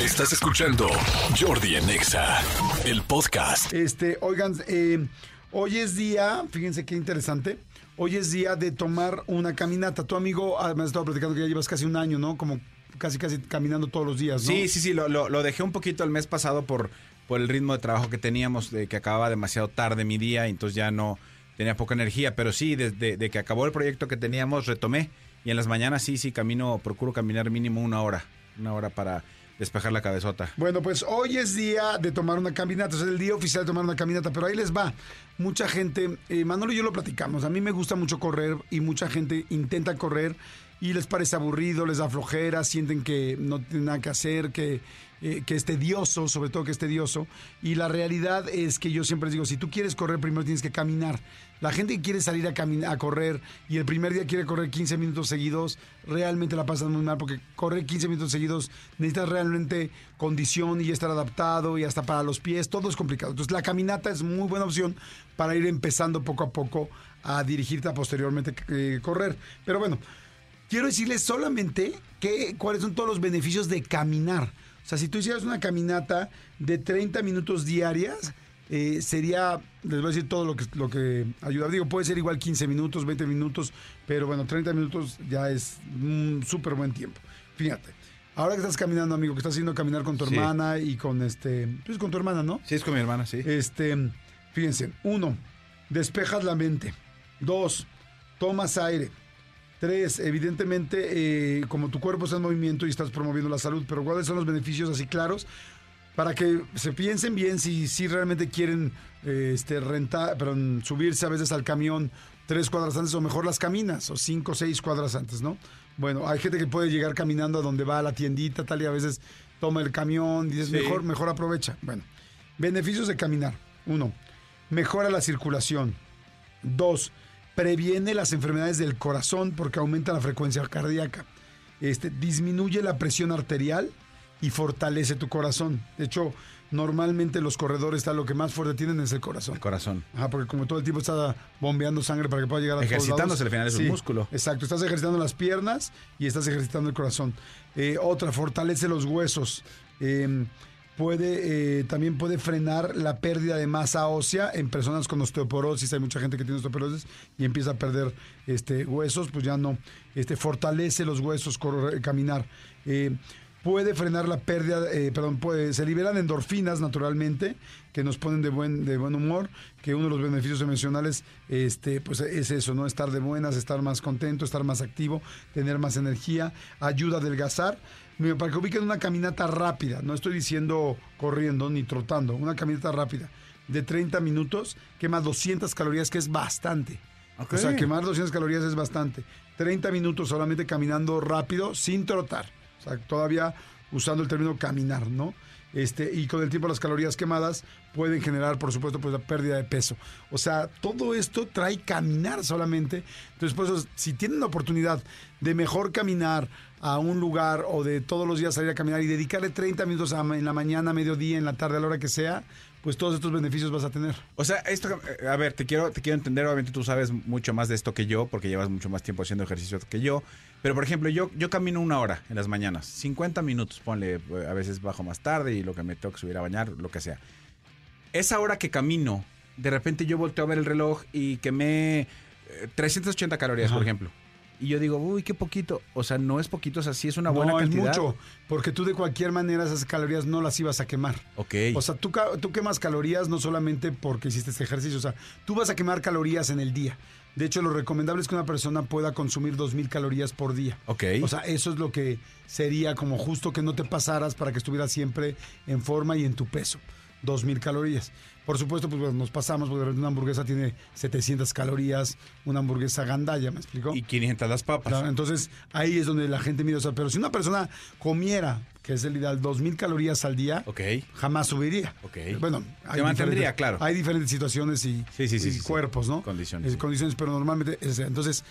Estás escuchando Jordi en Exa, el podcast. Este, oigan, eh, hoy es día, fíjense qué interesante. Hoy es día de tomar una caminata. Tu amigo, me has estado platicando que ya llevas casi un año, ¿no? Como casi, casi caminando todos los días, ¿no? Sí, sí, sí, lo, lo- lo dejé un poquito el mes pasado por, por el ritmo de trabajo que teníamos, de que acababa demasiado tarde mi día y entonces ya no tenía poca energía. Pero sí, desde de que acabó el proyecto que teníamos, retomé. Y en las mañanas sí, sí, camino, procuro caminar mínimo una hora. Una hora para despejar la cabezota. Bueno, pues hoy es día de tomar una caminata, es el día oficial de tomar una caminata, pero ahí les va. Mucha gente, eh, Manolo y yo lo platicamos, a mí me gusta mucho correr y mucha gente intenta correr y les parece aburrido, les da flojera, sienten que no tienen nada que hacer, que, eh, que es tedioso, sobre todo que es tedioso. Y la realidad es que yo siempre les digo, si tú quieres correr, primero tienes que caminar. La gente que quiere salir a, a correr y el primer día quiere correr 15 minutos seguidos, realmente la pasan muy mal porque correr 15 minutos seguidos necesitas realmente condición y estar adaptado y hasta para los pies, todo es complicado. Entonces la caminata es muy buena opción para ir empezando poco a poco a dirigirte a posteriormente eh, correr. Pero bueno, quiero decirles solamente que, cuáles son todos los beneficios de caminar. O sea, si tú hicieras una caminata de 30 minutos diarias, eh, sería, les voy a decir todo lo que, lo que ayuda. Digo, puede ser igual 15 minutos, 20 minutos, pero bueno, 30 minutos ya es un súper buen tiempo. Fíjate, ahora que estás caminando, amigo, que estás haciendo caminar con tu Sí. hermana y con este, pues con tu hermana, ¿no? Sí, es con mi hermana, sí. Este, fíjense, uno, despejas la mente. Dos, tomas aire. Tres, evidentemente, eh, como tu cuerpo está en movimiento y estás promoviendo la salud, pero ¿cuáles son los beneficios así claros? Para que se piensen bien si, si realmente quieren eh, este, rentar, perdón, subirse a veces al camión tres cuadras antes o mejor las caminas o cinco o seis cuadras antes, ¿no? Bueno, hay gente que puede llegar caminando a donde va a la tiendita tal y a veces toma el camión y dices, Sí. mejor, mejor aprovecha. Bueno, beneficios de caminar. Uno, mejora la circulación. Dos, previene las enfermedades del corazón porque aumenta la frecuencia cardíaca. Este, disminuye la presión arterial y fortalece tu corazón. De hecho, normalmente los corredores está, lo que más fuerte tienen es el corazón. El corazón. Ajá, porque como todo el tiempo está bombeando sangre para que pueda llegar a Ejercitándose, al final es un músculo. Exacto, estás ejercitando las piernas y estás ejercitando el corazón. Eh, otra, fortalece los huesos. Eh, puede, eh, también puede frenar la pérdida de masa ósea en personas con osteoporosis. Hay mucha gente que tiene osteoporosis y empieza a perder este, huesos, pues ya no. Este, fortalece los huesos, caminar. Eh, puede frenar la pérdida, eh, perdón, puede- se liberan endorfinas naturalmente que nos ponen de buen, de buen humor, que uno de los beneficios emocionales este, pues es eso, ¿no? Estar de buenas, estar más contento, estar más activo, tener más energía, ayuda a adelgazar. Mira, para que ubiquen una caminata rápida, no estoy diciendo corriendo ni trotando, una caminata rápida de 30 minutos quema 200 calorías, que es bastante. O sea, quemar 200 calorías es bastante. 30 minutos solamente caminando rápido, sin trotar. Todavía usando el término caminar, ¿no? Este, y con el tiempo las calorías quemadas pueden generar, por supuesto, pues la pérdida de peso. O sea, todo esto trae caminar solamente. Entonces, por eso, si tienen la oportunidad de mejor caminar a un lugar o de todos los días salir a caminar y dedicarle 30 minutos en la mañana, mediodía, en la tarde, a la hora que sea, pues todos estos beneficios vas a tener. O sea, esto, eh, a ver, te quiero, te quiero entender, obviamente tú sabes mucho más de esto que yo, porque llevas mucho más tiempo haciendo ejercicio que yo. Pero, por ejemplo, yo, yo camino una hora en las mañanas, 50 minutos, ponle, eh, a veces bajo más tarde y lo que me tengo que subir a bañar, lo que sea. Esa hora que camino, de repente yo volteo a ver el reloj y quemé eh, 380 calorías, por ejemplo. Y yo digo, uy, qué poquito. O sea, no es poquito, o sea, sí es una buena no, cantidad. es mucho, porque tú de cualquier manera esas calorías no las ibas a quemar. Ok. O sea, tú, tú quemas calorías no solamente porque hiciste este ejercicio, o sea, tú vas a quemar calorías en el día. De hecho, lo recomendable es que una persona pueda consumir 2.000 calorías por día. Ok. O sea, eso es lo que sería como justo que no te pasaras para que estuvieras siempre en forma y en tu peso. 2.000 calorías. Por supuesto, pues bueno, nos pasamos, porque una hamburguesa tiene 700 calorías, una hamburguesa gandalla, ¿me explico? y 500 las papas. Claro, entonces ahí es donde la gente mira, o sea, pero si una persona comiera, que es el ideal, 2.000 calorías al día, Ok. jamás subiría. Ok. Bueno, Se mantendría, diferentes- claro. Hay diferentes situaciones y, Sí, sí, sí, y sí, sí. cuerpos, ¿no? Condiciones, Eh. Condiciones, pero normalmente, es- entonces,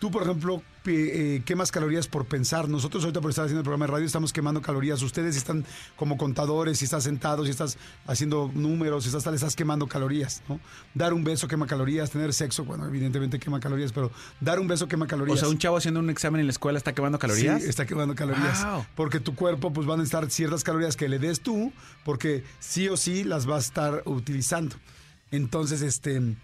Tú, por ejemplo, eh, quemas calorías por pensar. Nosotros ahorita por estar haciendo el programa de radio estamos quemando calorías. Ustedes están como contadores, si estás sentado, si estás haciendo números, si estás tal, estás quemando calorías, ¿no? Dar un beso quema calorías, tener sexo, bueno, evidentemente quema calorías, pero dar un beso quema O calorías. sea, un chavo haciendo un examen en la escuela está quemando calorías. Sí, está quemando calorías. Wow. Porque tu cuerpo, pues van a estar ciertas calorías que le des tú, porque sí o sí las vas a estar utilizando. Entonces, este.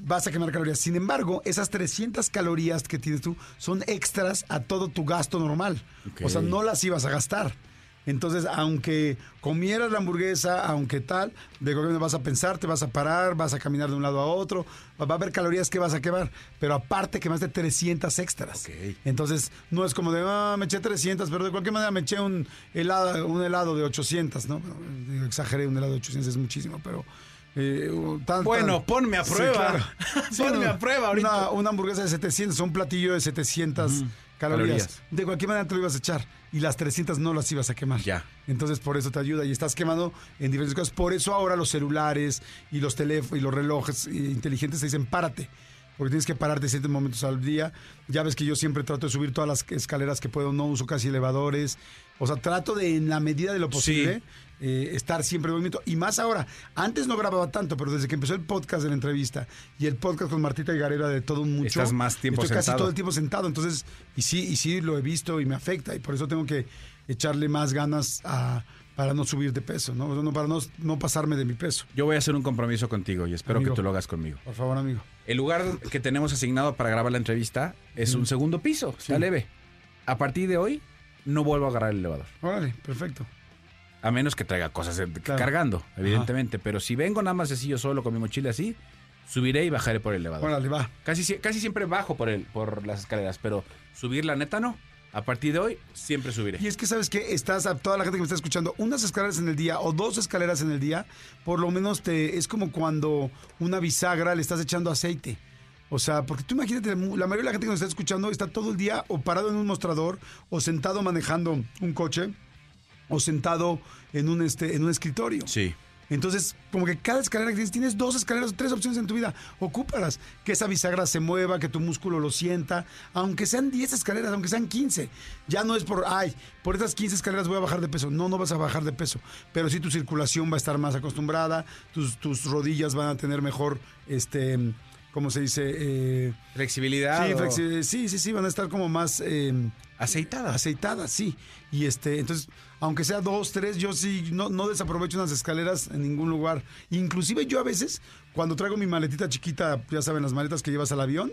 Vas a quemar calorías. Sin embargo, esas 300 calorías que tienes tú son extras a todo tu gasto normal. O sea, no las ibas a gastar. Entonces, aunque comieras la hamburguesa, aunque tal, de manera vas a pensar, te vas a parar, vas a caminar de un lado a otro, va a haber calorías que vas a quemar, pero aparte quemaste 300 extras. Entonces, no es como de, ah, me eché 300, pero de cualquier manera me eché un helado, un helado de 800, ¿no? Exageré, un helado de 800 es muchísimo, pero... eh, tan- Bueno, tan- ponme a Sí, prueba. Ponme a prueba ahorita. Una, una hamburguesa de 700, un platillo de 700 calorías. Calorías. De cualquier manera te lo ibas a echar y las 300 no las ibas a quemar. Ya. Entonces por eso te ayuda y estás quemando en diferentes cosas. Por eso ahora los celulares y los teléfonos y los relojes eh, inteligentes te dicen párate. Porque tienes que pararte ciertos momentos al día. Ya ves que yo siempre trato de subir todas las escaleras que puedo, no uso casi elevadores. O sea, trato de, en la medida de lo posible, eh, estar siempre en movimiento. Y más ahora, antes no grababa tanto, pero desde que empezó el podcast de la entrevista y el podcast con Martita Garera de todo un mucho. Estás más tiempo Estoy casi todo el tiempo sentado. Entonces, y sí, y sí lo he visto y me afecta. Y por eso tengo que echarle más ganas a, para no subir de peso, ¿no? Para no, no pasarme de mi peso. Yo voy a hacer un compromiso contigo y espero Amigo. que tú lo hagas conmigo. Por favor, amigo. El lugar que tenemos asignado para grabar la entrevista es un segundo piso, está Sí. leve. A partir de hoy, no vuelvo a agarrar el elevador. Órale, perfecto. A menos que traiga cosas Claro. cargando, evidentemente. Pero si vengo nada más así yo solo con mi mochila así, subiré y bajaré por el elevador. Órale, va. Casi, casi siempre bajo por, el, por las escaleras, pero subir la neta no. A partir de hoy, siempre subiré. Y es que sabes que estás a toda la gente que me está escuchando, unas escaleras en el día o dos escaleras en el día, por lo menos te es como cuando una bisagra le estás echando aceite. O sea, porque tú imagínate, la mayoría de la gente que nos está escuchando está todo el día o parado en un mostrador o sentado manejando un coche o sentado en un este en un escritorio. Sí. Entonces, como que cada escalera que tienes, tienes dos escaleras, tres opciones en tu vida. Ocúpalas. Que esa bisagra se mueva, que tu músculo lo sienta. Aunque sean 10 escaleras, aunque sean 15. Ya no es por, ay, por estas 15 escaleras voy a bajar de peso. No, no vas a bajar de peso. Pero sí tu circulación va a estar más acostumbrada. Tus, tus rodillas van a tener mejor, este, ¿cómo se dice? Eh, Flexibilidad. sí, flexi- sí, sí, sí, van a estar como más... eh, Aceitada. aceitada, sí. Y este, entonces, aunque sea dos, tres, yo sí no, no desaprovecho unas escaleras en ningún lugar. Inclusive yo a veces, cuando traigo mi maletita chiquita, ya saben, las maletas que llevas al avión,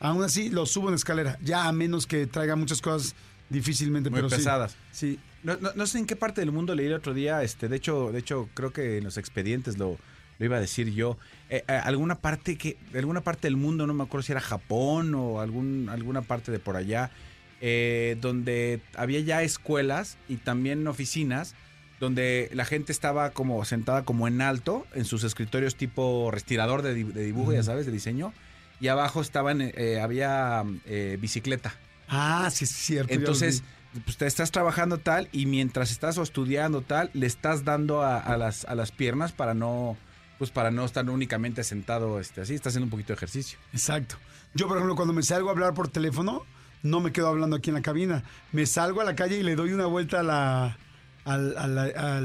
aún así lo subo en escalera. Ya a menos que traiga muchas cosas difícilmente, Muy pero sí. pesadas. Sí. No, no- no sé en qué parte del mundo leí el otro día, este, de hecho, de hecho, creo que en los expedientes lo, lo iba a decir yo. Eh, eh, alguna parte que, alguna parte del mundo, no me acuerdo si era Japón o algún, alguna parte de por allá, eh, donde había ya escuelas y también oficinas donde la gente estaba como sentada como en alto en sus escritorios tipo respirador de, di- de dibujo, ya sabes, de diseño, y abajo estaban, eh, había eh, bicicleta. Ah, sí, es cierto. Entonces, pues te estás trabajando tal y mientras estás o estudiando tal, le estás dando a, a las, a las piernas para no, pues para no estar únicamente sentado este, así, estás haciendo un poquito de ejercicio. Exacto. Yo, por ejemplo, cuando me salgo a hablar por teléfono, no me quedo hablando aquí en la cabina. Me salgo a la calle y le doy una vuelta a la, a la, a la- a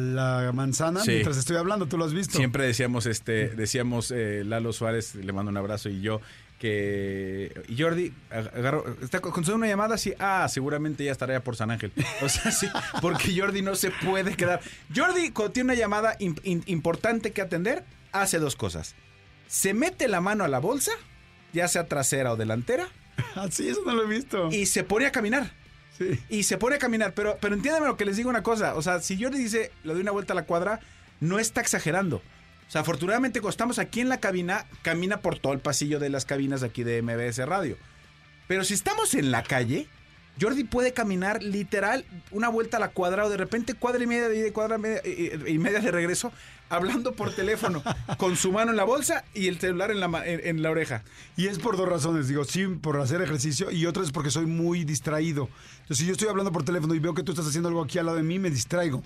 la manzana Sí. mientras estoy hablando. ¿Tú lo has visto? Siempre decíamos, este, decíamos eh, Lalo Suárez, le mando un abrazo y yo que y Jordi agarró, está con una llamada así, ah, seguramente ya estará ya por San Ángel. O sea, sí, porque Jordi no se puede quedar. Jordi cuando tiene una llamada im- im- importante que atender, hace dos cosas. Se mete la mano a la bolsa, ya sea trasera o delantera, Ah, sí, eso no lo he visto. y se pone a caminar. Sí. Y se pone a caminar, pero, pero entiéndeme lo que les digo una cosa. O sea, si Jordi dice, le doy una vuelta a la cuadra, no está exagerando. O sea, afortunadamente cuando estamos aquí en la cabina, camina por todo el pasillo de las cabinas aquí de MBS Radio. Pero si estamos en la calle, Jordi puede caminar literal una vuelta a la cuadra o de repente cuadra y media de ida y cuadra media- y, media de regreso, hablando por teléfono, con su mano en la bolsa y el celular en la, ma- en- en la oreja. Y es por dos razones. Digo, sí, por hacer ejercicio y otra es porque soy muy distraído. Entonces, si yo estoy hablando por teléfono y veo que tú estás haciendo algo aquí al lado de mí, me distraigo.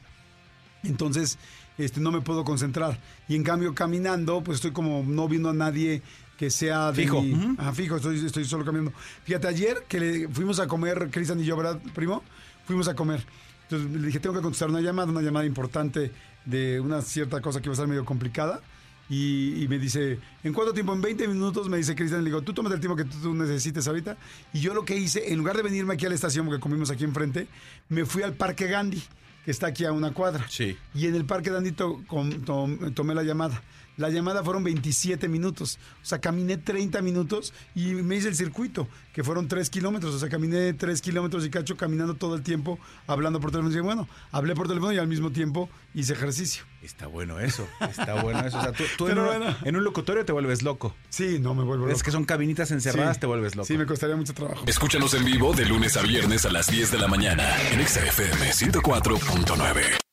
Entonces, este, no me puedo concentrar. Y en cambio, caminando, pues estoy como no viendo a nadie que sea de Fijo. mi-. Ajá, fijo, estoy, estoy solo cambiando. Fíjate, ayer que le fuimos a comer, Cristian y yo, ¿verdad, primo? Fuimos a comer. Entonces le dije, tengo que contestar una llamada, una llamada importante de una cierta cosa que va a estar medio complicada. Y, y me dice, ¿en cuánto tiempo? En 20 minutos, me dice Cristian. Le digo, tú tómate el tiempo que tú, tú necesites ahorita. Y yo lo que hice, en lugar de venirme aquí a la estación, porque comimos aquí enfrente, me fui al Parque Gandhi, que está aquí a una cuadra. Sí. Y en el Parque Gandhi to- com- tom- tomé la llamada. La llamada fueron 27 minutos. O sea, caminé 30 minutos y me hice el circuito, que fueron 3 kilómetros. O sea, caminé 3 kilómetros y cacho caminando todo el tiempo, hablando por teléfono. Y bueno, hablé por teléfono y al mismo tiempo hice ejercicio. Está bueno eso. Está bueno eso. O sea, tú, tú en, un, bueno. en un locutorio te vuelves loco. Sí, no me vuelvo Es loco. que son cabinitas encerradas, Sí. te vuelves loco. Sí, me costaría mucho trabajo. Escúchanos en vivo de lunes a viernes a las 10 de la mañana en Exa FM 104.9.